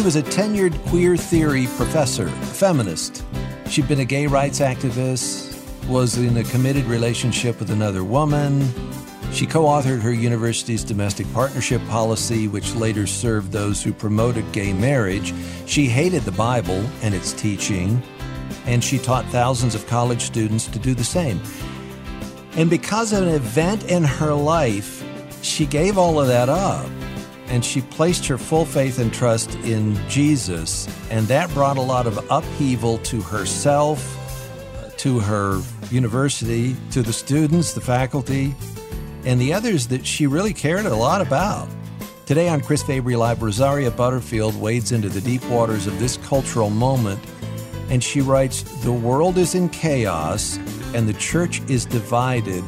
She was a tenured queer theory professor, feminist. She'd been a gay rights activist, was in a committed relationship with another woman. She co authored her university's domestic partnership policy, which later served those who promoted gay marriage. She hated the Bible and its teaching, and she taught thousands of college students to do the same. And because of an event in her life, she gave all of that up and she placed her full faith and trust in Jesus. And that brought a lot of upheaval to herself, uh, to her university, to the students, the faculty, and the others that she really cared a lot about. Today on Chris Fabry Live, Rosaria Butterfield wades into the deep waters of this cultural moment, and she writes The world is in chaos, and the church is divided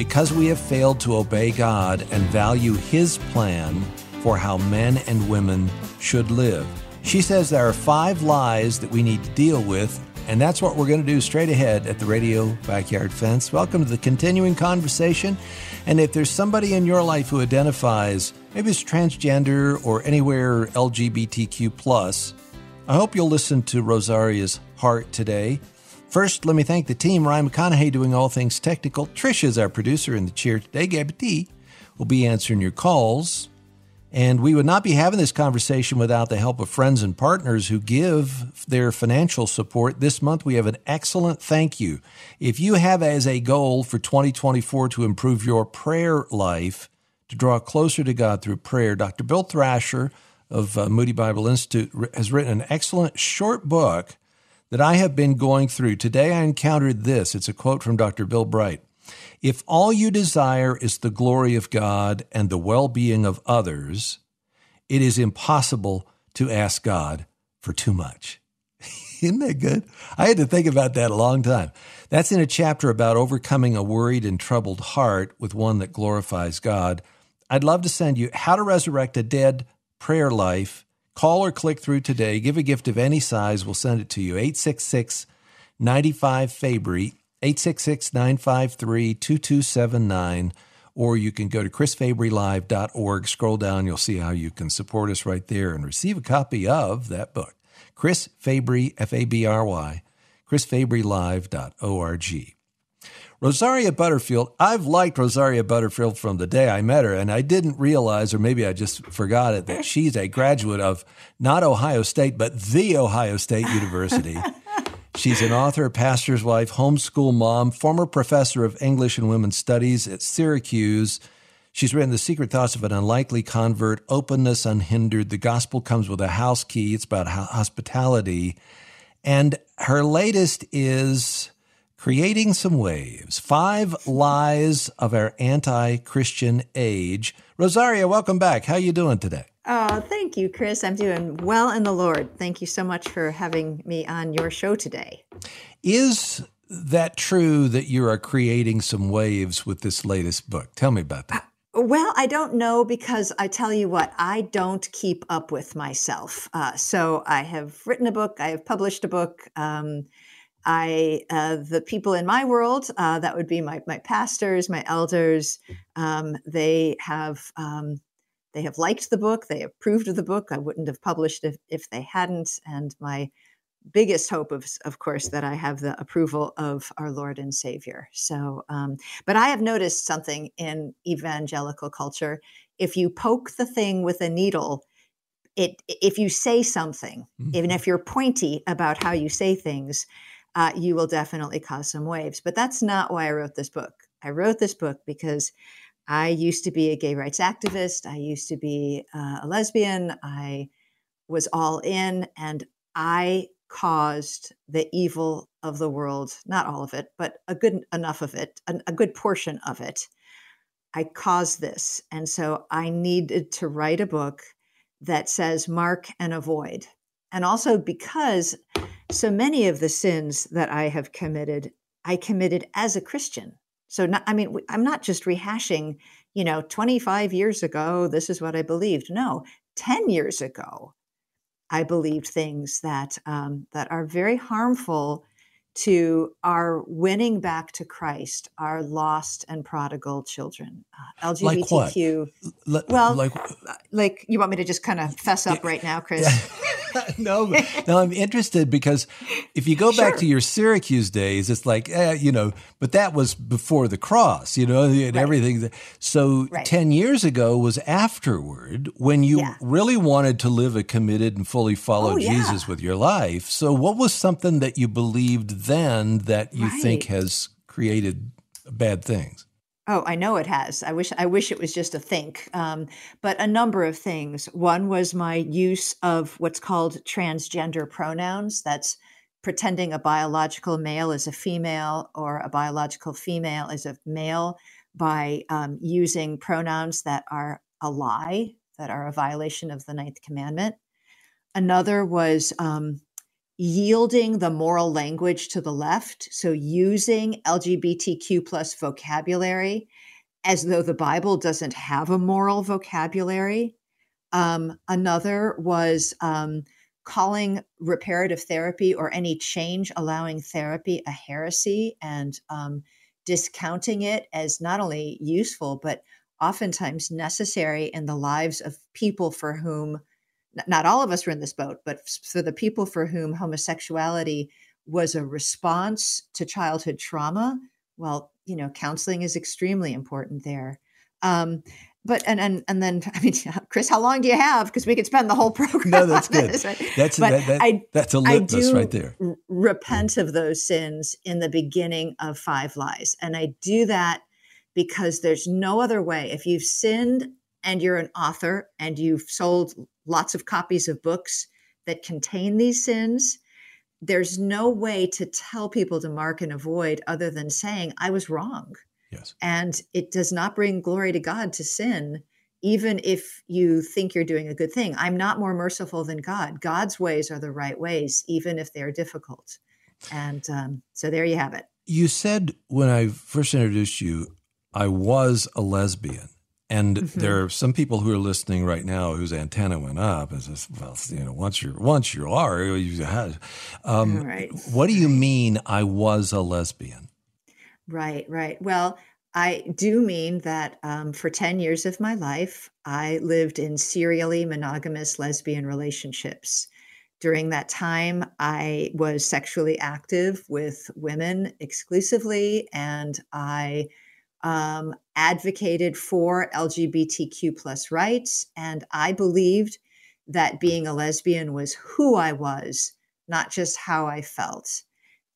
because we have failed to obey God and value His plan for how men and women should live. She says there are five lies that we need to deal with, and that's what we're going to do straight ahead at the Radio Backyard Fence. Welcome to the continuing conversation. And if there's somebody in your life who identifies, maybe it's transgender or anywhere LGBTQ, plus, I hope you'll listen to Rosaria's heart today. First, let me thank the team. Ryan McConaughey doing all things technical. Trish is our producer in the chair today. Gabby D will be answering your calls. And we would not be having this conversation without the help of friends and partners who give their financial support. This month, we have an excellent thank you. If you have as a goal for 2024 to improve your prayer life, to draw closer to God through prayer, Dr. Bill Thrasher of uh, Moody Bible Institute has written an excellent short book that I have been going through. Today I encountered this. It's a quote from Dr. Bill Bright. If all you desire is the glory of God and the well being of others, it is impossible to ask God for too much. Isn't that good? I had to think about that a long time. That's in a chapter about overcoming a worried and troubled heart with one that glorifies God. I'd love to send you How to Resurrect a Dead Prayer Life Call or click through today. Give a gift of any size. We'll send it to you. 866 95 Fabry, 866 953 2279. Or you can go to chrisfabrylive.org. Scroll down, you'll see how you can support us right there and receive a copy of that book. Chris Fabry, F A B R Y, chrisfabrylive.org. Rosaria Butterfield, I've liked Rosaria Butterfield from the day I met her, and I didn't realize, or maybe I just forgot it, that she's a graduate of not Ohio State, but the Ohio State University. She's an author, pastor's wife, homeschool mom, former professor of English and women's studies at Syracuse. She's written The Secret Thoughts of an Unlikely Convert, Openness Unhindered. The Gospel Comes with a House Key. It's about hospitality. And her latest is Creating Some Waves Five Lies of Our Anti Christian Age. Rosaria, welcome back. How are you doing today? Oh, thank you, Chris. I'm doing well in the Lord. Thank you so much for having me on your show today. Is that true that you are creating some waves with this latest book? Tell me about that. Uh, well, I don't know because I tell you what, I don't keep up with myself. Uh, so I have written a book, I have published a book. Um, I uh, the people in my world uh, that would be my my pastors, my elders. Um, they have um, they have liked the book. They approved of the book. I wouldn't have published if if they hadn't. And my biggest hope of of course that I have the approval of our Lord and Savior. So, um, but I have noticed something in evangelical culture. If you poke the thing with a needle, it if you say something, mm-hmm. even if you're pointy about how you say things uh, you will definitely cause some waves. But that's not why I wrote this book. I wrote this book because I used to be a gay rights activist. I used to be uh, a lesbian. I was all in, and I caused the evil of the world, not all of it, but a good enough of it, a, a good portion of it. I caused this. And so I needed to write a book that says mark and avoid. And also because so many of the sins that I have committed, I committed as a Christian. So, not, I mean, I'm not just rehashing, you know, 25 years ago, this is what I believed. No, 10 years ago, I believed things that um, that are very harmful to our winning back to Christ, our lost and prodigal children. Uh, LGBTQ. Like well, like, uh, like you want me to just kind of fess up right now, Chris? no, no, I'm interested because if you go back to your Syracuse days, it's like, eh, you know, but that was before the cross, you know, and right. everything. So right. 10 years ago was afterward when you yeah. really wanted to live a committed and fully follow oh, Jesus yeah. with your life. So what was something that you believed then that you right. think has created bad things? Oh, I know it has. I wish I wish it was just a think. Um, but a number of things. One was my use of what's called transgender pronouns. That's pretending a biological male is a female or a biological female is a male by um, using pronouns that are a lie, that are a violation of the ninth commandment. Another was um, yielding the moral language to the left. So using LGBTQ plus vocabulary as though the Bible doesn't have a moral vocabulary. Um, another was um, calling reparative therapy or any change allowing therapy a heresy and um, discounting it as not only useful, but oftentimes necessary in the lives of people for whom not all of us were in this boat, but for the people for whom homosexuality was a response to childhood trauma, well, you know, counseling is extremely important there. Um, but and and and then I mean, Chris, how long do you have? Because we could spend the whole program. No, that's good. This, right? That's that, that, I, that's a litmus right there. repent of those sins in the beginning of Five Lies, and I do that because there's no other way. If you've sinned and you're an author and you've sold lots of copies of books that contain these sins, there's no way to tell people to mark and avoid other than saying, I was wrong. Yes. And it does not bring glory to God to sin, even if you think you're doing a good thing. I'm not more merciful than God. God's ways are the right ways, even if they're difficult. And um, so there you have it. You said when I first introduced you, I was a lesbian. And mm-hmm. there are some people who are listening right now whose antenna went up and says, "Well, you know, once you're once you are, you have." Um, right. What do you mean? I was a lesbian. Right. Right. Well, I do mean that um, for ten years of my life, I lived in serially monogamous lesbian relationships. During that time, I was sexually active with women exclusively, and I um, advocated for LGBTQ plus rights, and I believed that being a lesbian was who I was, not just how I felt.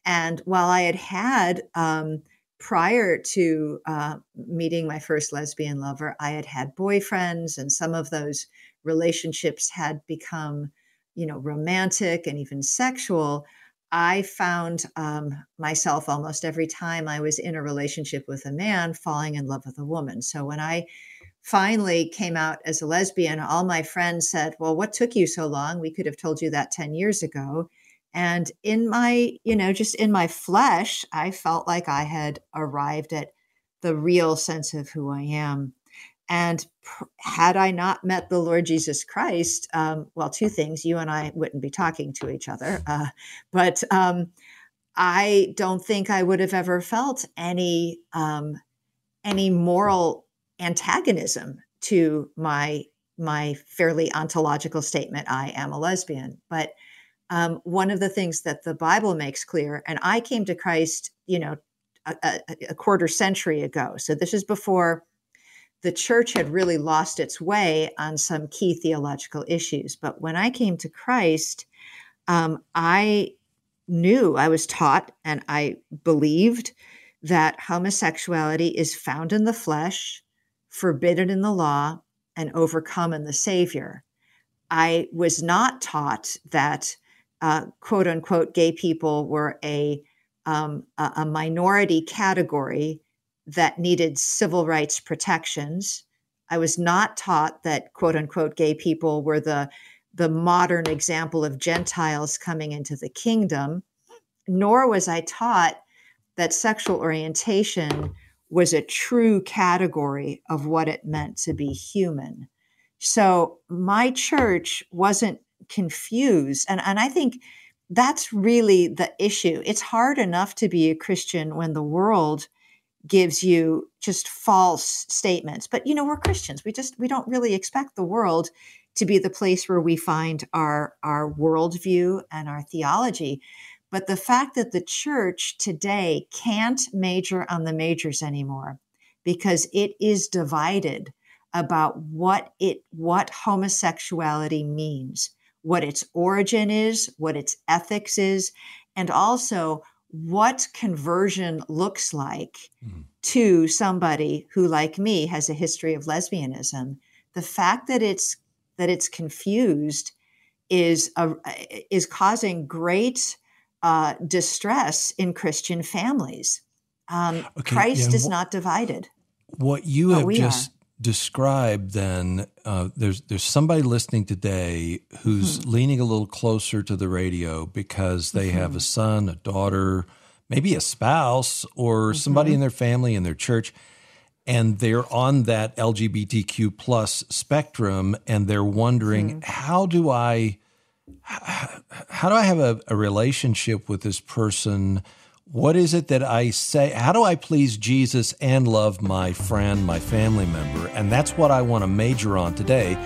And while I had had um, prior to uh, meeting my first lesbian lover, I had had boyfriends, and some of those relationships had become, you know, romantic and even sexual. I found um, myself almost every time I was in a relationship with a man falling in love with a woman. So when I finally came out as a lesbian, all my friends said, Well, what took you so long? We could have told you that 10 years ago. And in my, you know, just in my flesh, I felt like I had arrived at the real sense of who I am. And had I not met the Lord Jesus Christ, um, well, two things: you and I wouldn't be talking to each other. Uh, but um, I don't think I would have ever felt any um, any moral antagonism to my my fairly ontological statement: I am a lesbian. But um, one of the things that the Bible makes clear, and I came to Christ, you know, a, a, a quarter century ago. So this is before the church had really lost its way on some key theological issues. But when I came to Christ, um, I knew, I was taught, and I believed that homosexuality is found in the flesh, forbidden in the law, and overcome in the Savior. I was not taught that uh, quote unquote gay people were a, um, a minority category that needed civil rights protections. I was not taught that quote unquote gay people were the the modern example of Gentiles coming into the kingdom, nor was I taught that sexual orientation was a true category of what it meant to be human. So my church wasn't confused. And, and I think that's really the issue. It's hard enough to be a Christian when the world gives you just false statements. But you know, we're Christians. We just we don't really expect the world to be the place where we find our our worldview and our theology. But the fact that the church today can't major on the majors anymore because it is divided about what it what homosexuality means, what its origin is, what its ethics is, and also what conversion looks like mm-hmm. to somebody who like me has a history of lesbianism the fact that it's that it's confused is a, is causing great uh, distress in christian families. Um, okay, christ yeah, is wh- not divided. what you have just are. described then uh, there's there's somebody listening today who's mm-hmm. leaning a little closer to the radio because they mm-hmm. have a son, a daughter, maybe a spouse or mm-hmm. somebody in their family in their church and they're on that LGBTQ plus spectrum and they're wondering mm-hmm. how do I how do I have a, a relationship with this person what is it that I say? How do I please Jesus and love my friend, my family member? And that's what I want to major on today.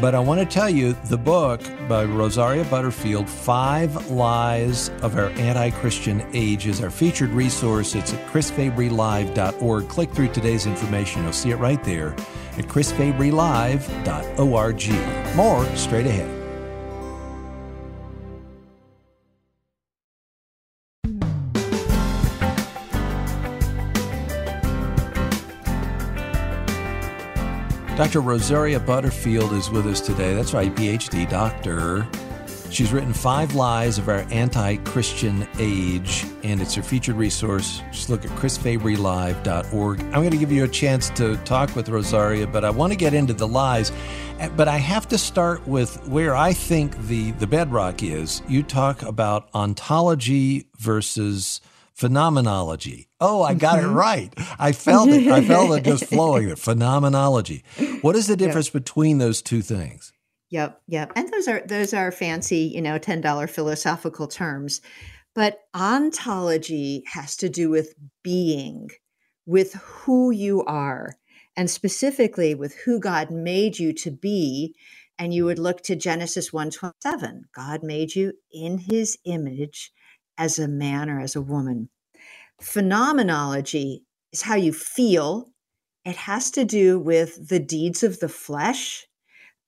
But I want to tell you the book by Rosaria Butterfield, Five Lies of Our Anti Christian Age, is our featured resource. It's at chrisfabrylive.org. Click through today's information. You'll see it right there at chrisfabrylive.org. More straight ahead. Dr. Rosaria Butterfield is with us today. That's right, PhD doctor. She's written Five Lies of Our Anti Christian Age, and it's her featured resource. Just look at chrisfabrylive.org. I'm going to give you a chance to talk with Rosaria, but I want to get into the lies. Eh, but I have to start with where I think the, the bedrock is. You talk about ontology versus phenomenology. Oh, I got mm-hmm. it right. I felt it. I felt it just flowing. Phenomenology. What is the difference yep. between those two things? Yep, yep. And those are those are fancy, you know, ten dollar philosophical terms. But ontology has to do with being, with who you are, and specifically with who God made you to be. And you would look to Genesis 1:27. God made you in his image as a man or as a woman. Phenomenology is how you feel. It has to do with the deeds of the flesh,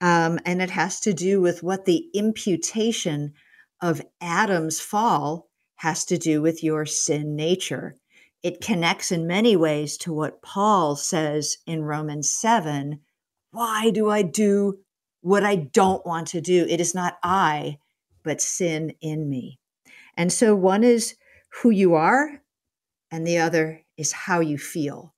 um, and it has to do with what the imputation of Adam's fall has to do with your sin nature. It connects in many ways to what Paul says in Romans 7 Why do I do what I don't want to do? It is not I, but sin in me. And so one is who you are, and the other is how you feel.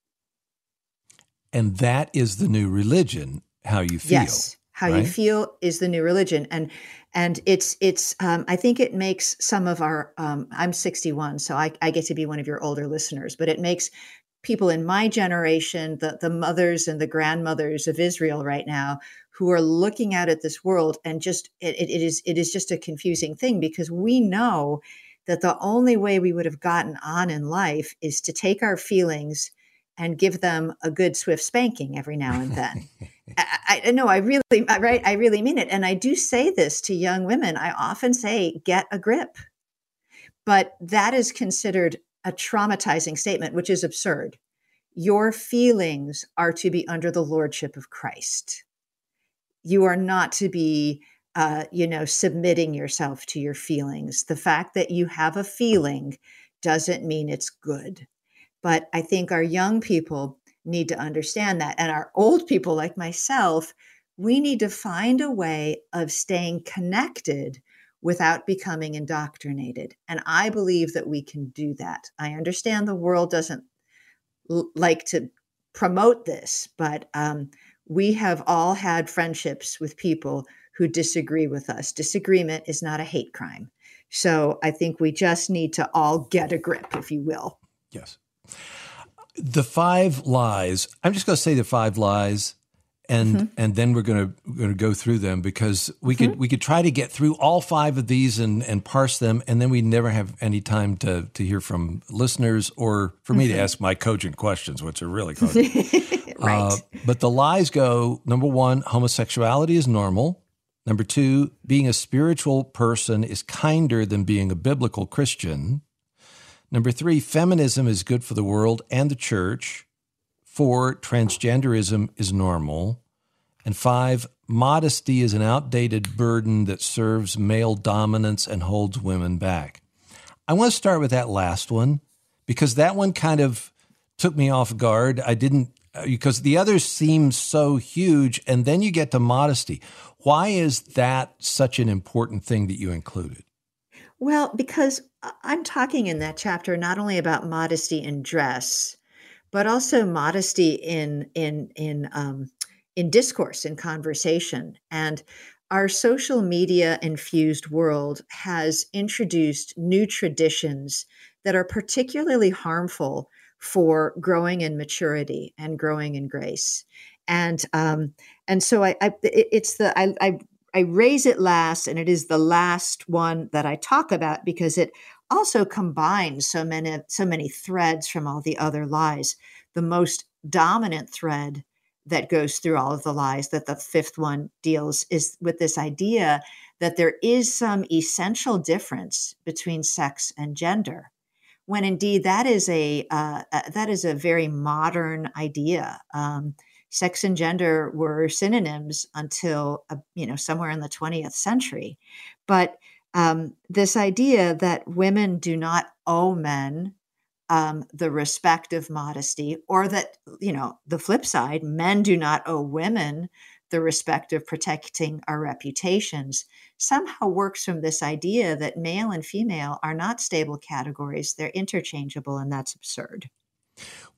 And that is the new religion, how you feel. Yes, how right? you feel is the new religion, and and it's it's. Um, I think it makes some of our. Um, I'm 61, so I, I get to be one of your older listeners, but it makes people in my generation, the the mothers and the grandmothers of Israel right now, who are looking out at this world and just it, it is it is just a confusing thing because we know that the only way we would have gotten on in life is to take our feelings and give them a good swift spanking every now and then. I, I know I really right I really mean it and I do say this to young women. I often say get a grip. But that is considered a traumatizing statement which is absurd. Your feelings are to be under the lordship of Christ you are not to be uh, you know submitting yourself to your feelings. The fact that you have a feeling doesn't mean it's good. But i think our young people need to understand that and our old people like myself we need to find a way of staying connected without becoming indoctrinated and i believe that we can do that. I understand the world doesn't l- like to promote this but um, we have all had friendships with people who disagree with us. Disagreement is not a hate crime. So I think we just need to all get a grip, if you will. Yes. The five lies, I'm just going to say the five lies, and mm-hmm. and then we're going to going to go through them because we mm-hmm. could we could try to get through all five of these and and parse them and then we never have any time to to hear from listeners or for me mm-hmm. to ask my cogent questions which are really cogent. right. Uh, but the lies go number 1 homosexuality is normal number 2 being a spiritual person is kinder than being a biblical Christian number 3 feminism is good for the world and the church Four, transgenderism is normal. And five, modesty is an outdated burden that serves male dominance and holds women back. I want to start with that last one because that one kind of took me off guard. I didn't, uh, because the others seem so huge. And then you get to modesty. Why is that such an important thing that you included? Well, because I'm talking in that chapter not only about modesty in dress, but also modesty in in in um, in discourse in conversation and our social media infused world has introduced new traditions that are particularly harmful for growing in maturity and growing in grace and um, and so I, I it's the I, I I raise it last, and it is the last one that I talk about because it also combines so many so many threads from all the other lies. The most dominant thread that goes through all of the lies that the fifth one deals is with this idea that there is some essential difference between sex and gender when indeed that is a uh, uh, that is a very modern idea um, sex and gender were synonyms until uh, you know somewhere in the 20th century but um, this idea that women do not owe men um, the respect of modesty, or that, you know, the flip side, men do not owe women the respect of protecting our reputations, somehow works from this idea that male and female are not stable categories, they're interchangeable, and that's absurd.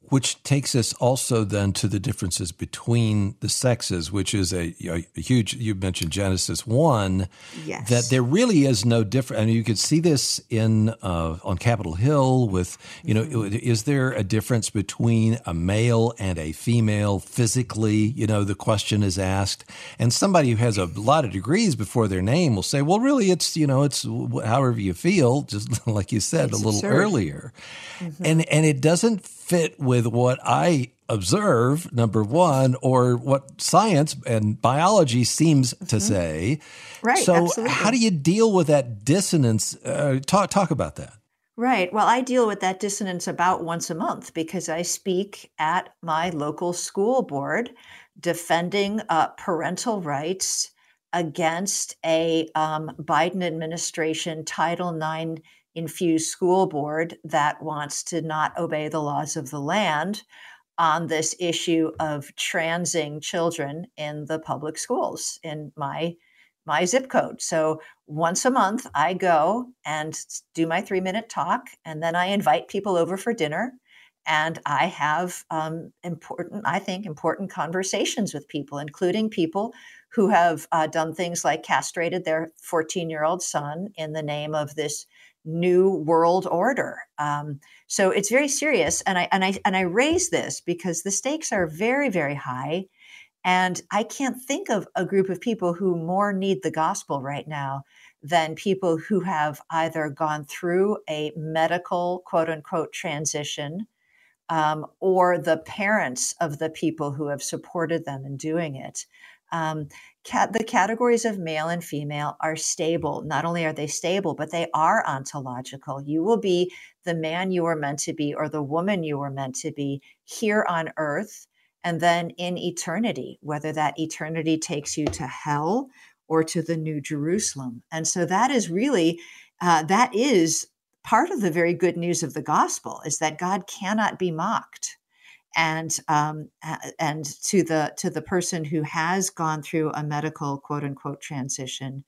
Which takes us also then to the differences between the sexes, which is a, a, huge. You mentioned Genesis one, yes. that there really is no difference. And you could see this in uh, on Capitol Hill with you know, mm-hmm. is there a difference between a male and a female physically? You know, the question is asked, and somebody who has a lot of degrees before their name will say, well, really, it's you know, it's however you feel, just like you said it's a little absurd. earlier, mm-hmm. and and it doesn't fit with what I observe, number one, or what science and biology seems mm-hmm. to say. Right. So, absolutely. how do you deal with that dissonance? Uh, talk talk about that. Right. Well, I deal with that dissonance about once a month because I speak at my local school board defending uh, parental rights against a um, Biden administration Title IX infused school board that wants to not obey the laws of the land on this issue of transing children in the public schools in my my zip code. So once a month I go and do my 3 minute talk and then I invite people over for dinner and I have um, important, I think, important conversations with people, including people who have uh, done things like castrated their 14 year old son in the name of this new world order. Um, so it's very serious, and I and I and I raise this because the stakes are very very high, and I can't think of a group of people who more need the gospel right now than people who have either gone through a medical quote unquote transition. Um, or the parents of the people who have supported them in doing it. Um, cat, the categories of male and female are stable. Not only are they stable, but they are ontological. You will be the man you were meant to be or the woman you were meant to be here on earth and then in eternity, whether that eternity takes you to hell or to the New Jerusalem. And so that is really, uh, that is part of the very good news of the gospel is that God cannot be mocked and um, and to the to the person who has gone through a medical quote unquote transition,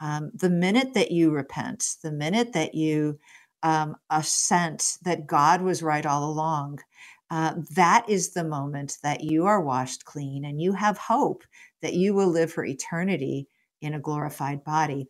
um, the minute that you repent, the minute that you um, assent that God was right all along, uh, that is the moment that you are washed clean and you have hope that you will live for eternity in a glorified body.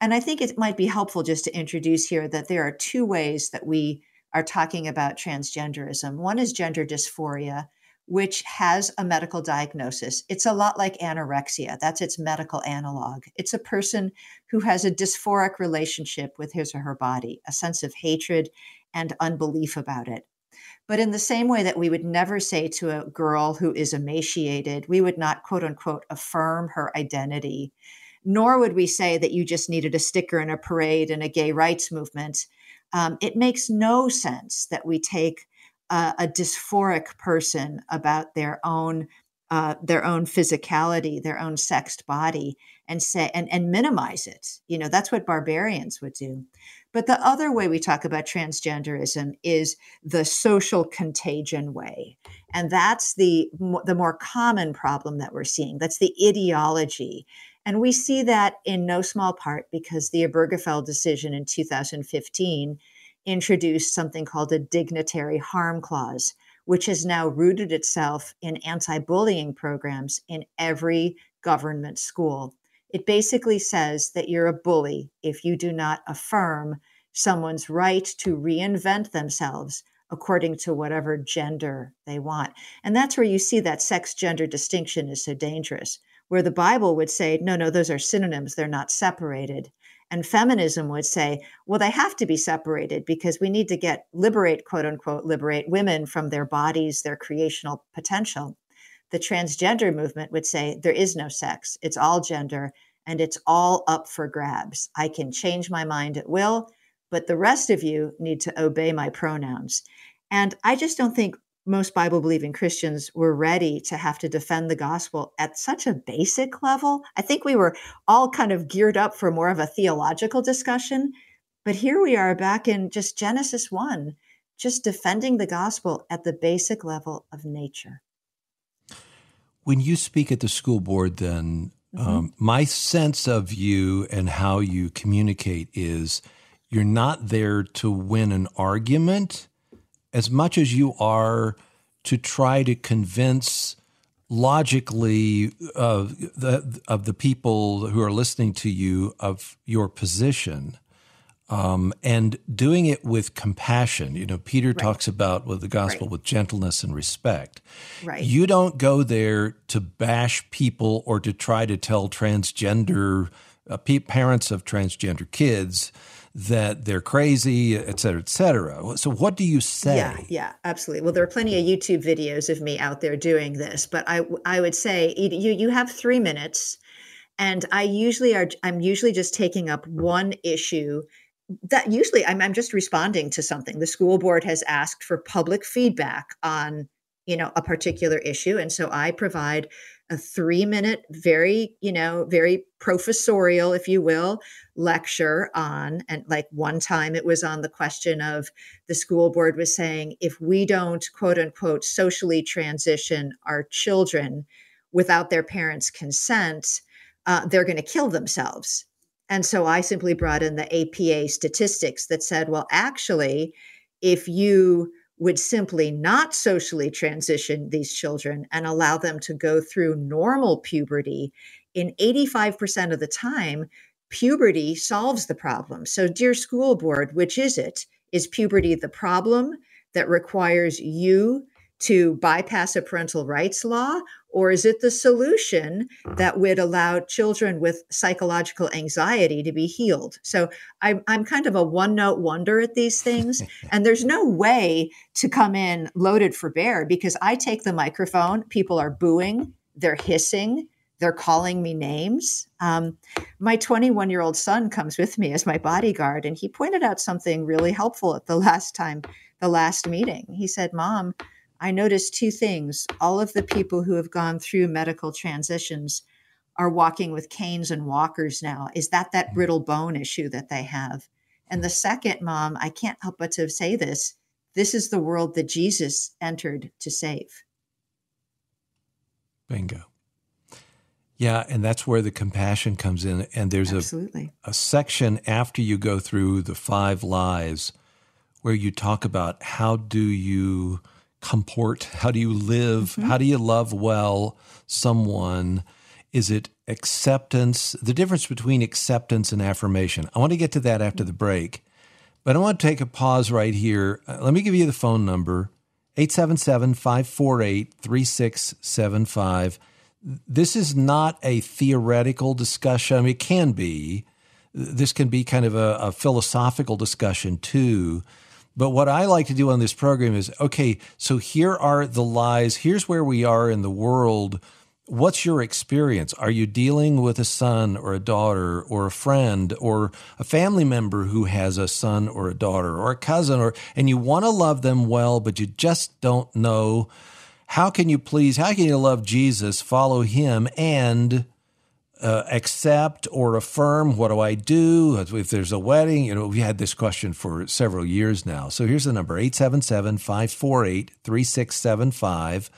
And I think it might be helpful just to introduce here that there are two ways that we are talking about transgenderism. One is gender dysphoria, which has a medical diagnosis. It's a lot like anorexia. That's its medical analog. It's a person who has a dysphoric relationship with his or her body, a sense of hatred and unbelief about it. But in the same way that we would never say to a girl who is emaciated, we would not quote unquote affirm her identity, nor would we say that you just needed a sticker in a parade and a gay rights movement. Um, it makes no sense that we take a, a dysphoric person about their own uh, their own physicality, their own sexed body, and say and, and minimize it. You know, that's what barbarians would do. But the other way we talk about transgenderism is the social contagion way. And that's the, the more common problem that we're seeing. That's the ideology. And we see that in no small part because the Obergefell decision in 2015 introduced something called a dignitary harm clause, which has now rooted itself in anti bullying programs in every government school. It basically says that you're a bully if you do not affirm someone's right to reinvent themselves according to whatever gender they want. And that's where you see that sex gender distinction is so dangerous, where the Bible would say, no, no, those are synonyms, they're not separated. And feminism would say, well, they have to be separated because we need to get liberate, quote unquote, liberate women from their bodies, their creational potential. The transgender movement would say there is no sex, it's all gender, and it's all up for grabs. I can change my mind at will, but the rest of you need to obey my pronouns. And I just don't think most Bible believing Christians were ready to have to defend the gospel at such a basic level. I think we were all kind of geared up for more of a theological discussion. But here we are back in just Genesis 1, just defending the gospel at the basic level of nature. When you speak at the school board, then mm-hmm. um, my sense of you and how you communicate is you're not there to win an argument as much as you are to try to convince logically of the of the people who are listening to you of your position um, and doing it with compassion. You know, Peter right. talks about with the gospel right. with gentleness and respect. Right. You don't go there to bash people or to try to tell transgender uh, parents of transgender kids that they're crazy, et cetera, et cetera. So, what do you say? Yeah, yeah, absolutely. Well, there are plenty of YouTube videos of me out there doing this, but I, I would say you, you have three minutes, and I usually are. I'm usually just taking up one issue. That usually I'm, I'm just responding to something. The school board has asked for public feedback on you know a particular issue and so i provide a three minute, very, you know, very professorial, if you will, lecture on. And like one time it was on the question of the school board was saying, if we don't, quote unquote, socially transition our children without their parents' consent, uh, they're going to kill themselves. And so I simply brought in the APA statistics that said, well, actually, if you would simply not socially transition these children and allow them to go through normal puberty, in 85% of the time, puberty solves the problem. So, dear school board, which is it? Is puberty the problem that requires you to bypass a parental rights law? Or is it the solution that would allow children with psychological anxiety to be healed? So I'm, I'm kind of a one note wonder at these things. and there's no way to come in loaded for bear because I take the microphone, people are booing, they're hissing, they're calling me names. Um, my 21 year old son comes with me as my bodyguard, and he pointed out something really helpful at the last time, the last meeting. He said, Mom, I noticed two things. All of the people who have gone through medical transitions are walking with canes and walkers now. Is that that mm. brittle bone issue that they have? And the second, mom, I can't help but to say this this is the world that Jesus entered to save. Bingo. Yeah, and that's where the compassion comes in. And there's Absolutely. a, a section after you go through the five lies where you talk about how do you comport? How do you live? Mm-hmm. How do you love well someone? Is it acceptance? The difference between acceptance and affirmation. I want to get to that after the break, but I want to take a pause right here. Uh, let me give you the phone number 877 548 3675. This is not a theoretical discussion. I mean, it can be. This can be kind of a, a philosophical discussion too. But what I like to do on this program is okay, so here are the lies. Here's where we are in the world what's your experience? Are you dealing with a son or a daughter or a friend or a family member who has a son or a daughter or a cousin or and you want to love them well but you just don't know how can you please how can you love Jesus, follow him and uh, accept or affirm what do I do? If there's a wedding you know we've had this question for several years now. So here's the number 877 548 3675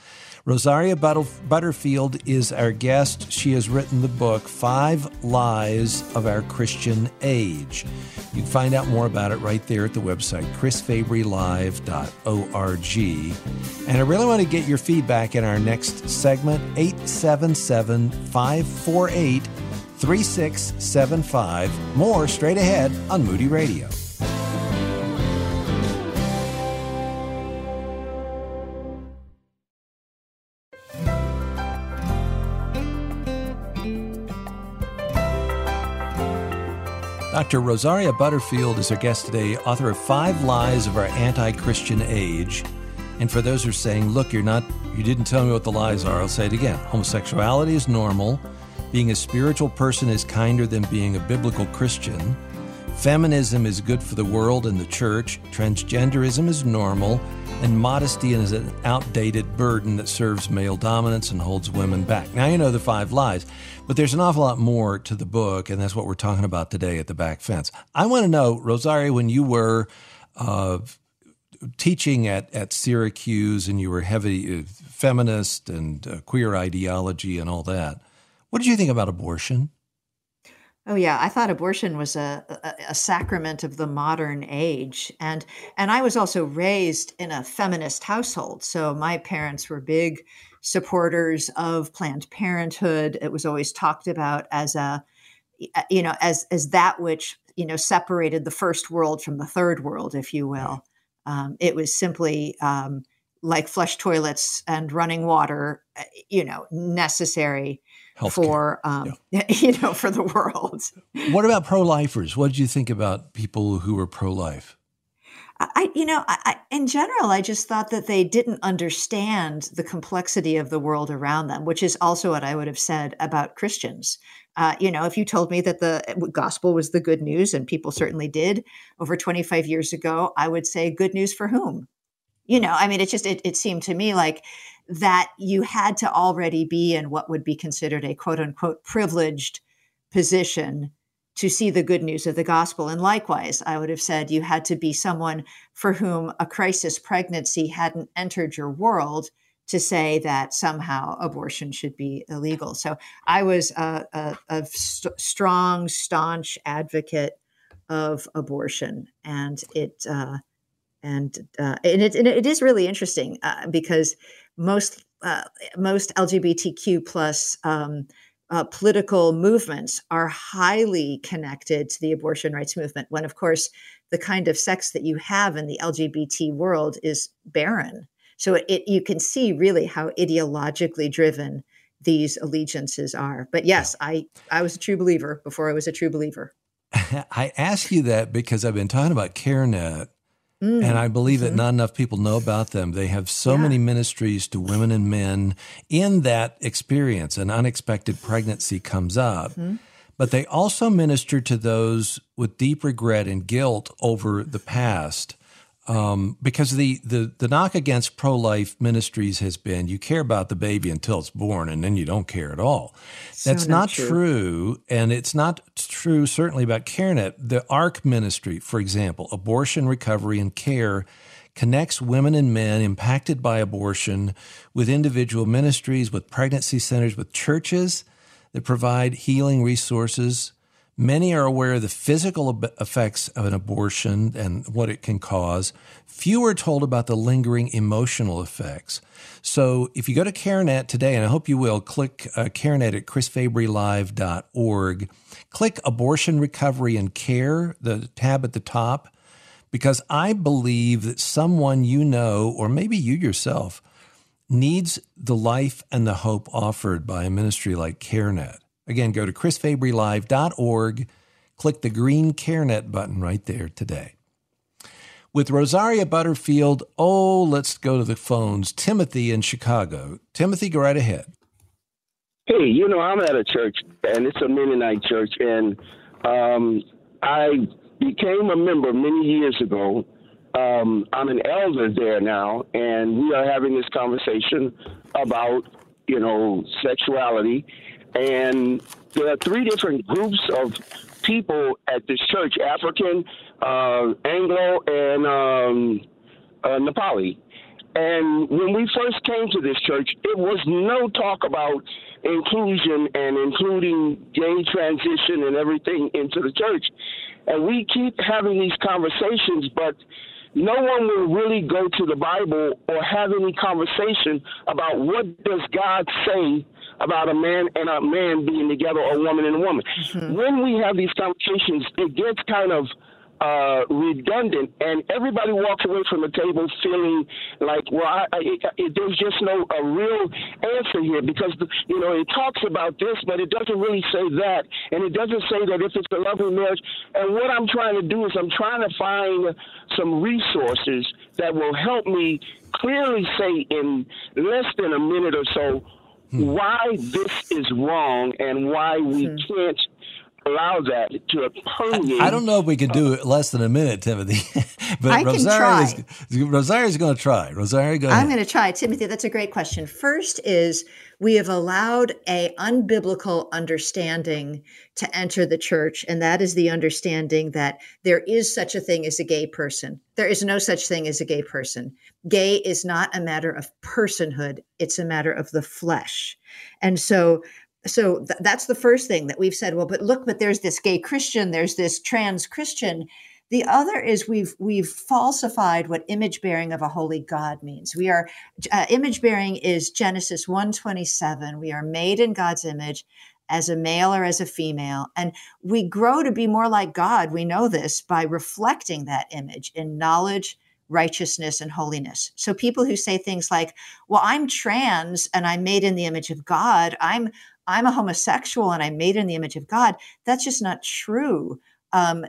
Rosaria Butterfield is our guest. She has written the book Five Lies of Our Christian Age. You can find out more about it right there at the website, chrisfabrylive.org. And I really want to get your feedback in our next segment, 877 548 3675. More straight ahead on Moody Radio. Dr. Rosaria Butterfield is our guest today, author of Five Lies of Our Anti Christian Age. And for those who are saying, look, you're not, you didn't tell me what the lies are, I'll say it again. Homosexuality is normal. Being a spiritual person is kinder than being a biblical Christian. Feminism is good for the world and the church. Transgenderism is normal. And modesty is an outdated burden that serves male dominance and holds women back. Now you know the five lies. But there's an awful lot more to the book, and that's what we're talking about today at the back fence. I want to know, Rosaria, when you were uh, teaching at, at Syracuse and you were heavy uh, feminist and uh, queer ideology and all that, what did you think about abortion? Oh yeah, I thought abortion was a, a, a, sacrament of the modern age, and and I was also raised in a feminist household. So my parents were big supporters of Planned Parenthood. It was always talked about as a, you know, as as that which you know separated the first world from the third world, if you will. Um, it was simply um, like flush toilets and running water, uh, you know, necessary Healthcare. for um, yeah. you know for the world. What about pro-lifers? What did you think about people who were pro-life? I, you know, I, in general, I just thought that they didn't understand the complexity of the world around them, which is also what I would have said about Christians. Uh, you know, if you told me that the gospel was the good news, and people certainly did over 25 years ago, I would say, good news for whom? You know, I mean, it just, it, it seemed to me like that you had to already be in what would be considered a quote unquote privileged position to see the good news of the gospel. And likewise, I would have said you had to be someone for whom a crisis pregnancy hadn't entered your world to say that somehow abortion should be illegal. So I was a, a, a st- strong, staunch advocate of abortion, and it uh, and uh, and it, and it is really interesting uh, because most uh, most LGBTQ plus um, uh, political movements are highly connected to the abortion rights movement when of course the kind of sex that you have in the lgbt world is barren. So it, it, you can see really how ideologically driven these allegiances are. But yes i i was a true believer before i was a true believer. I ask you that because i've been talking about carenet Mm, and I believe mm-hmm. that not enough people know about them. They have so yeah. many ministries to women and men. In that experience, an unexpected pregnancy comes up. Mm-hmm. But they also minister to those with deep regret and guilt over the past um, because the, the, the knock against pro life ministries has been you care about the baby until it's born and then you don't care at all. So That's not, not true. true. And it's not true, certainly, about CareNet. The ARC ministry, for example, abortion recovery and care, connects women and men impacted by abortion with individual ministries, with pregnancy centers, with churches that provide healing resources Many are aware of the physical effects of an abortion and what it can cause. Few are told about the lingering emotional effects. So if you go to CareNet today, and I hope you will, click uh, CareNet at chrisfabrylive.org. Click Abortion Recovery and Care, the tab at the top, because I believe that someone you know, or maybe you yourself, needs the life and the hope offered by a ministry like CareNet. Again, go to chrisfabrylive.org, click the green CareNet button right there today. With Rosaria Butterfield, oh, let's go to the phones. Timothy in Chicago. Timothy, go right ahead. Hey, you know, I'm at a church, and it's a Mennonite church, and um, I became a member many years ago. Um, I'm an elder there now, and we are having this conversation about, you know, sexuality. And there are three different groups of people at this church African, uh, Anglo, and um, uh, Nepali. And when we first came to this church, it was no talk about inclusion and including gay transition and everything into the church. And we keep having these conversations, but no one will really go to the Bible or have any conversation about what does God say about a man and a man being together or a woman and a woman. Mm-hmm. When we have these conversations, it gets kind of uh, redundant, and everybody walks away from the table feeling like, well, I, I, it, there's just no a real answer here because you know it talks about this, but it doesn't really say that, and it doesn't say that if it's a loving marriage. And what I'm trying to do is I'm trying to find some resources that will help me clearly say in less than a minute or so. Why this is wrong and why we can't allow that to permeate. I, I don't know if we can do it less than a minute, Timothy, but I Rosaria is, Rosaria is going to try. Rosaria, go I'm going to try. Timothy, that's a great question. First is we have allowed a unbiblical understanding to enter the church, and that is the understanding that there is such a thing as a gay person. There is no such thing as a gay person. Gay is not a matter of personhood; it's a matter of the flesh. And so so th- that's the first thing that we've said well but look but there's this gay christian there's this trans christian the other is we've we've falsified what image bearing of a holy god means we are uh, image bearing is genesis 127 we are made in god's image as a male or as a female and we grow to be more like god we know this by reflecting that image in knowledge righteousness and holiness. So people who say things like, "Well, I'm trans and I'm made in the image of God. I'm I'm a homosexual and I'm made in the image of God. That's just not true. Um,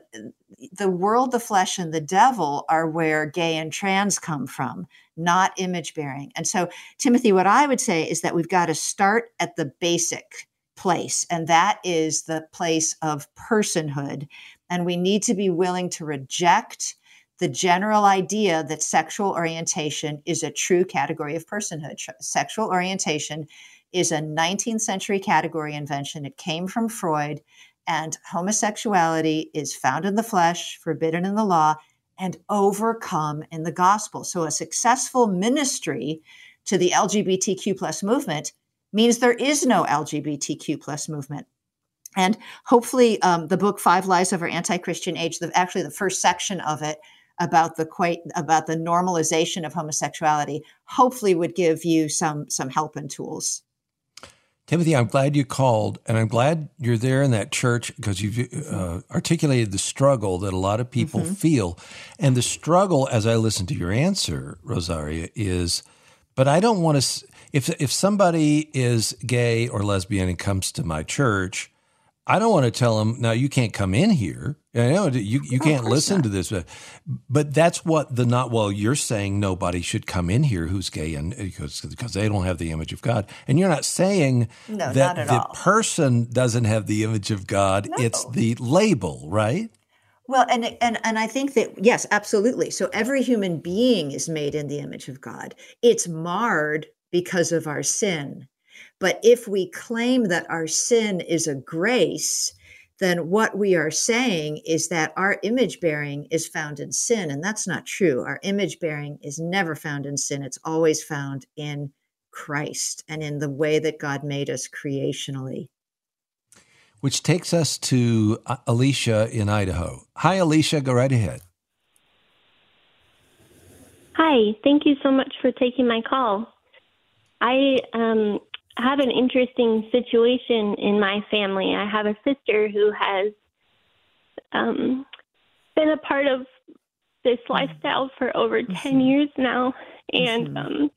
the world, the flesh, and the devil are where gay and trans come from, not image bearing. And so, Timothy, what I would say is that we've got to start at the basic place, and that is the place of personhood. And we need to be willing to reject the general idea that sexual orientation is a true category of personhood. Sexual orientation is a 19th century category invention. It came from Freud, and homosexuality is found in the flesh, forbidden in the law, and overcome in the gospel. So a successful ministry to the LGBTQ plus movement means there is no LGBTQ plus movement. And hopefully, um, the book Five Lies of Our Anti-Christian Age, the, actually the first section of it about the quite about the normalization of homosexuality, hopefully would give you some some help and tools. Timothy, I'm glad you called, and I'm glad you're there in that church because you've uh, articulated the struggle that a lot of people mm-hmm. feel. And the struggle, as I listen to your answer, Rosaria, is, but I don't want to. If if somebody is gay or lesbian and comes to my church, I don't want to tell them, now you can't come in here. I know you, you can't listen not. to this, but, but that's what the not, well, you're saying nobody should come in here who's gay and eh, because, because they don't have the image of God. And you're not saying no, that not the all. person doesn't have the image of God. No. It's the label, right? Well, and, and and I think that yes, absolutely. So every human being is made in the image of God. It's marred because of our sin. But if we claim that our sin is a grace, then what we are saying is that our image bearing is found in sin. And that's not true. Our image bearing is never found in sin, it's always found in Christ and in the way that God made us creationally. Which takes us to uh, Alicia in Idaho. Hi, Alicia. Go right ahead. Hi. Thank you so much for taking my call. I um, have an interesting situation in my family. I have a sister who has um, been a part of this mm-hmm. lifestyle for over mm-hmm. 10 years now. And um,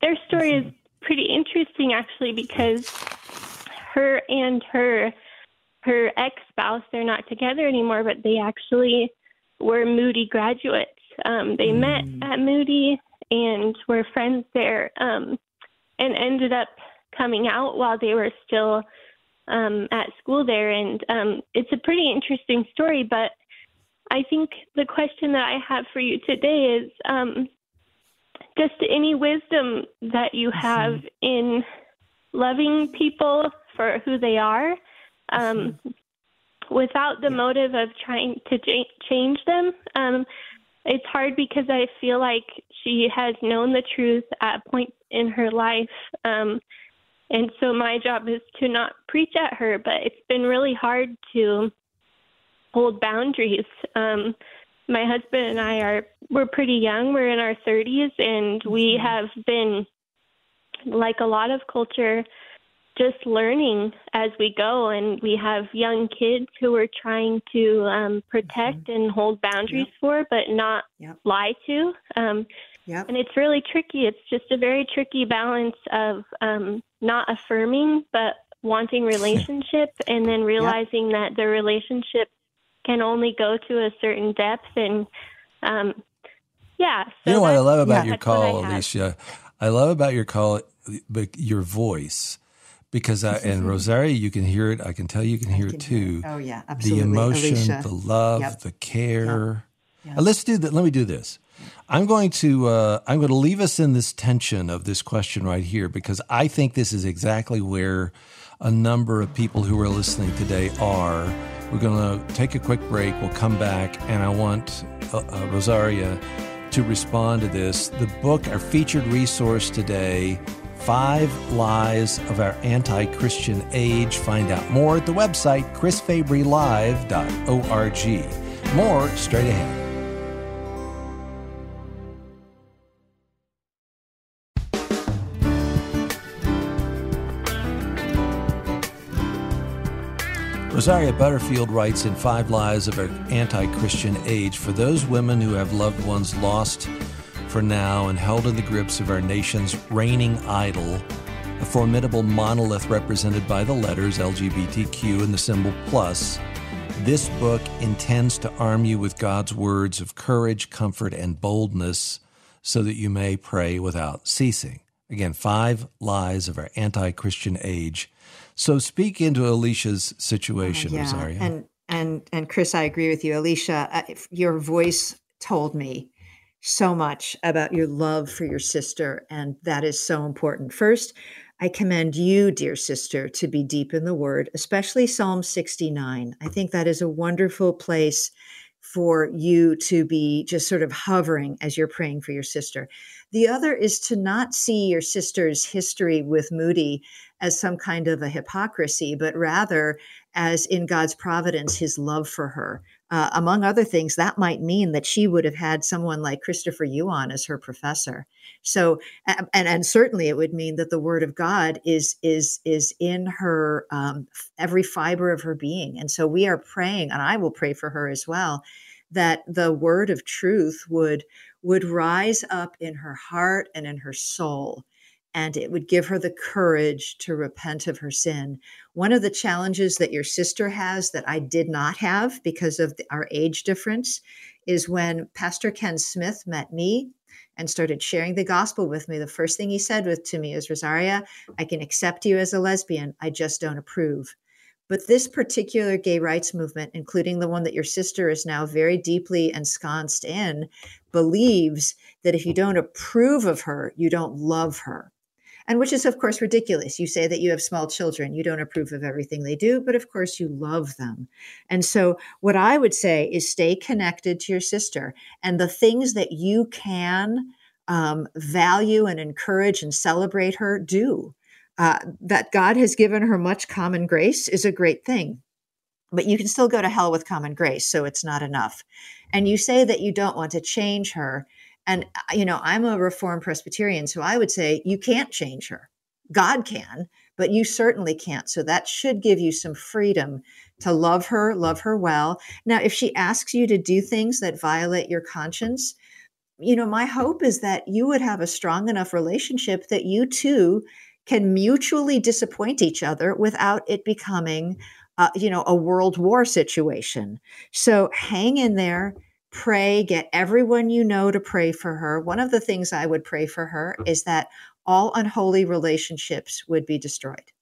their story is pretty interesting, actually, because her and her her ex spouse they're not together anymore, but they actually were Moody graduates. Um, they mm. met at Moody and were friends there, um, and ended up coming out while they were still um, at school there. And um, it's a pretty interesting story. But I think the question that I have for you today is um, just any wisdom that you have mm-hmm. in loving people for who they are um, mm-hmm. without the motive of trying to change them. Um, it's hard because I feel like she has known the truth at points in her life. Um, and so my job is to not preach at her, but it's been really hard to hold boundaries. Um, my husband and I are we're pretty young. We're in our 30s, and we mm-hmm. have been like a lot of culture just learning as we go and we have young kids who we're trying to um, protect mm-hmm. and hold boundaries yep. for but not yep. lie to um, yep. and it's really tricky it's just a very tricky balance of um, not affirming but wanting relationship and then realizing that the relationship can only go to a certain depth and um, yeah so you know what i love about yeah, your call alicia I love about your call but your voice because I, and Rosaria, you can hear it. I can tell you can hear can it too. Hear it. Oh yeah, absolutely. The emotion, Alicia. the love, yep. the care. Yep. Let's do that. Let me do this. I'm going to uh, I'm going to leave us in this tension of this question right here because I think this is exactly where a number of people who are listening today are. We're going to take a quick break. We'll come back, and I want uh, uh, Rosaria to respond to this. The book, our featured resource today, Five Lies of Our Anti Christian Age. Find out more at the website chrisfabrylive.org. More straight ahead. Rosaria Butterfield writes in Five Lies of Our Anti Christian Age for those women who have loved ones lost for now and held in the grips of our nation's reigning idol, a formidable monolith represented by the letters LGBTQ and the symbol plus, this book intends to arm you with God's words of courage, comfort, and boldness so that you may pray without ceasing. Again, five lies of our anti Christian age. So speak into Alicia's situation, uh, yeah. Rosaria. And, and, and Chris, I agree with you. Alicia, uh, your voice told me so much about your love for your sister, and that is so important. First, I commend you, dear sister, to be deep in the word, especially Psalm 69. I think that is a wonderful place for you to be just sort of hovering as you're praying for your sister. The other is to not see your sister's history with Moody as some kind of a hypocrisy, but rather as in God's providence, his love for her, uh, among other things, that might mean that she would have had someone like Christopher Yuan as her professor. So, and and certainly it would mean that the Word of God is is is in her um, every fiber of her being. And so we are praying, and I will pray for her as well, that the Word of truth would would rise up in her heart and in her soul and it would give her the courage to repent of her sin. One of the challenges that your sister has that I did not have because of the, our age difference is when Pastor Ken Smith met me and started sharing the gospel with me. The first thing he said with, to me is, Rosaria, I can accept you as a lesbian, I just don't approve. But this particular gay rights movement, including the one that your sister is now very deeply ensconced in, believes that if you don't approve of her, you don't love her and which is, of course, ridiculous. You say that you have small children, you don't approve of everything they do, but of course, you love them. And so, what I would say is stay connected to your sister and the things that you can um, value and encourage and celebrate her, do. Uh, that God has given her much common grace is a great thing. But you can still go to hell with common grace, so it's not enough. And you say that you don't want to change her and, uh, you know, I'm a Reformed Presbyterian, so I would say you can't change her. God can, but you certainly can't. So that should give you some freedom to love her, love her well. Now, if she asks you to do things that violate your conscience, you know, my hope is that you would have a strong enough relationship that you two can mutually disappoint each other without it becoming, uh, you know, a world war situation. So hang in there, pray, get everyone you know to pray for her. One of the things I would pray for her is that all unholy relationships would be destroyed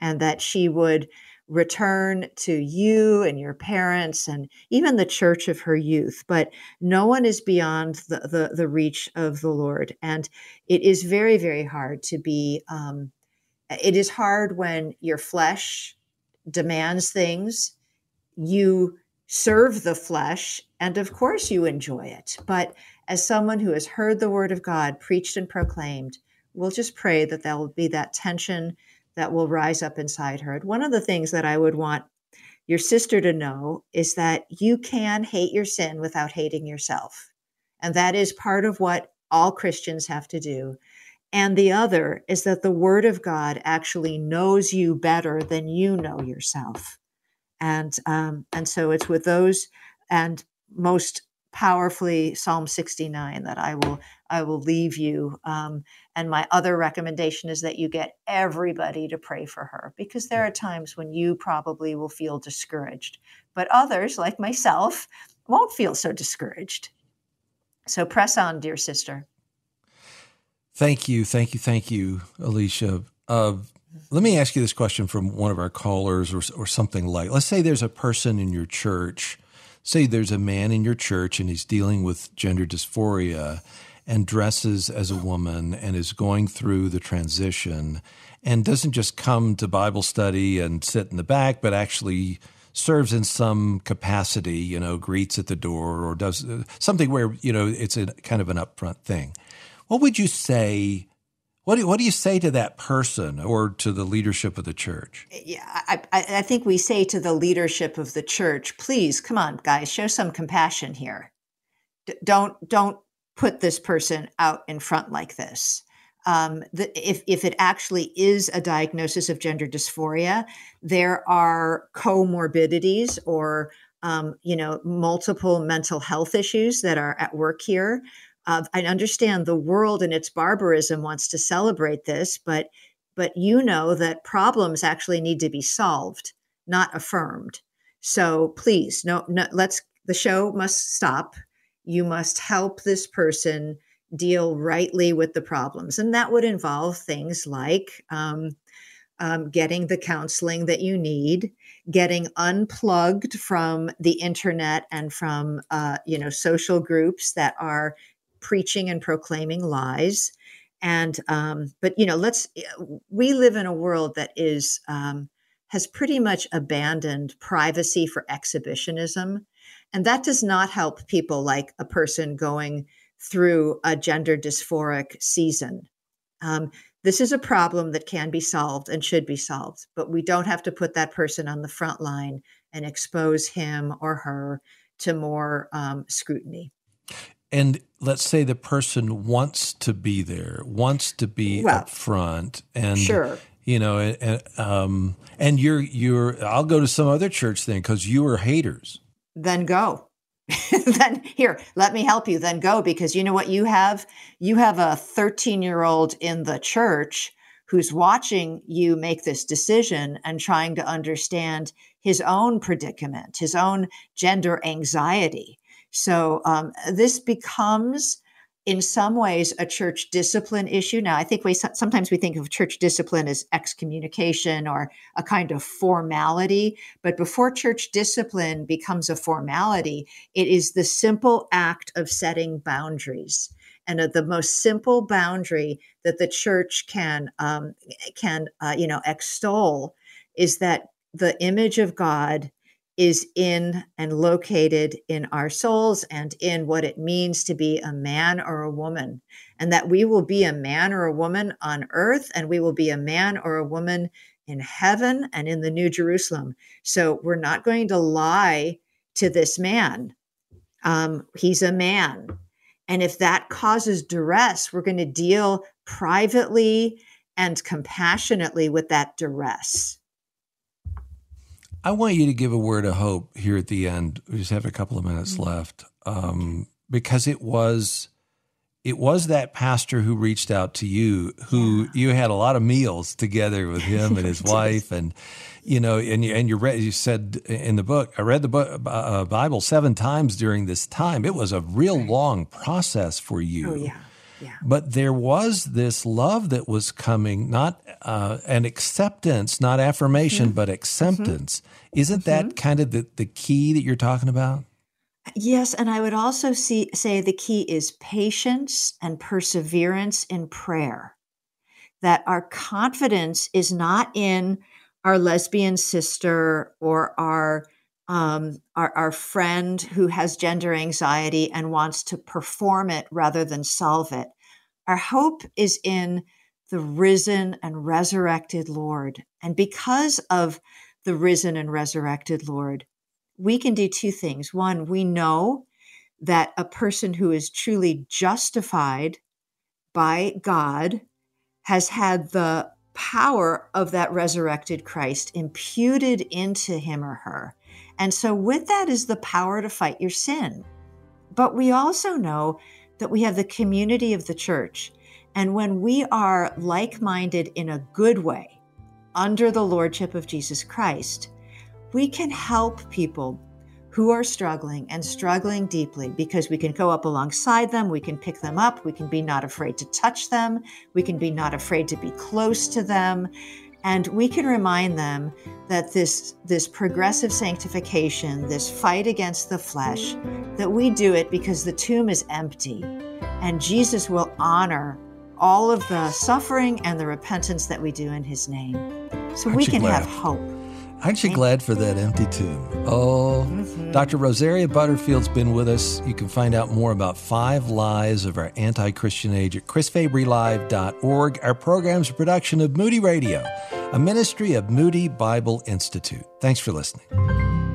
and that she would return to you and your parents and even the church of her youth. But no one is beyond the, the, the reach of the Lord. And it is very, very hard to be, um, it is hard when your flesh demands things. You serve the flesh, and of course you enjoy it. But as someone who has heard the word of God preached and proclaimed, we'll just pray that there will be that tension that will rise up inside her. And one of the things that I would want your sister to know is that you can hate your sin without hating yourself. And that is part of what all Christians have to do. And the other is that the Word of God actually knows you better than you know yourself. And um, and so it's with those and most powerfully Psalm 69 that I will I will leave you. Um, and my other recommendation is that you get everybody to pray for her because there are times when you probably will feel discouraged, but others, like myself, won't feel so discouraged. So press on, dear sister. Thank you, thank you, thank you, Alicia. Uh, let me ask you this question from one of our callers, or, or something like. Let's say there's a person in your church say there's a man in your church and he's dealing with gender dysphoria and dresses as a woman and is going through the transition and doesn't just come to Bible study and sit in the back, but actually serves in some capacity, you know, greets at the door or does something where, you know, it's a kind of an upfront thing. What would you say what do, what do you say to that person or to the leadership of the church? Yeah, I, I think we say to the leadership of the church, please, come on, guys, show some compassion here. D- don't don't put this person out in front like this. Um, the, if if it actually is a diagnosis of gender dysphoria, there are comorbidities or um, you know multiple mental health issues that are at work here I understand the world and its barbarism wants to celebrate this, but but you know that problems actually need to be solved, not affirmed. So please, no, no let's the show must stop. You must help this person deal rightly with the problems, and that would involve things like um, um, getting the counseling that you need, getting unplugged from the internet and from uh, you know social groups that are preaching and proclaiming lies. And, um, but, you know, let's, eh, we live in a world that is, um, has pretty much abandoned privacy for exhibitionism. And that does not help people like a person going through a gender dysphoric season. Um, this is a problem that can be solved and should be solved, but we don't have to put that person on the front line and expose him or her to more um, scrutiny and let's say the person wants to be there, wants to be well, up front, and sure. you know, and um, and you're you're. I'll go to some other church then because you are haters. Then go. then here, let me help you. Then go because you know what you have. You have a 13 year old in the church who's watching you make this decision and trying to understand his own predicament, his own gender anxiety so um, this becomes, in some ways, a church discipline issue. Now, I think we sometimes we think of church discipline as excommunication or a kind of formality, but before church discipline becomes a formality, it is the simple act of setting boundaries and the most simple boundary that the church can um, can uh, you know extol is that the image of God is in and located in our souls and in what it means to be a man or a woman. And that we will be a man or a woman on earth, and we will be a man or a woman in heaven and in the New Jerusalem. So we're not going to lie to this man. Um, he's a man. And if that causes duress, we're going to deal privately and compassionately with that duress. I want you to give a word of hope here at the end. We just have a couple of minutes mm-hmm. left um, because it was it was that pastor who reached out to you who yeah. you had a lot of meals together with him and his wife and you know and you and you read you said in the book I read the book, uh, Bible seven times during this time it was a real long process for you oh yeah yeah. But there was this love that was coming, not uh, an acceptance, not affirmation, mm-hmm. but acceptance. Mm-hmm. Isn't that mm-hmm. kind of the, the key that you're talking about? Yes, and I would also see, say the key is patience and perseverance in prayer. That our confidence is not in our lesbian sister or our um, our, our friend who has gender anxiety and wants to perform it rather than solve it. Our hope is in the risen and resurrected Lord. And because of the risen and resurrected Lord, we can do two things. One, we know that a person who is truly justified by God has had the power of that resurrected Christ imputed into him or her. And so, with that is the power to fight your sin. But we also know that we have the community of the church. And when we are like minded in a good way under the lordship of Jesus Christ, we can help people who are struggling and struggling deeply because we can go up alongside them, we can pick them up, we can be not afraid to touch them, we can be not afraid to be close to them, and we can remind them that this this progressive sanctification, this fight against the flesh, that we do it because the tomb is empty and Jesus will honor all of the suffering and the repentance that we do in his name. So Aren't we can glad? have hope. Aren't you glad for that empty tomb? Oh, mm-hmm. Dr. Rosaria Butterfield's been with us. You can find out more about five lies of our anti Christian age at chrisfabrylive.org. Our program's a production of Moody Radio, a ministry of Moody Bible Institute. Thanks for listening.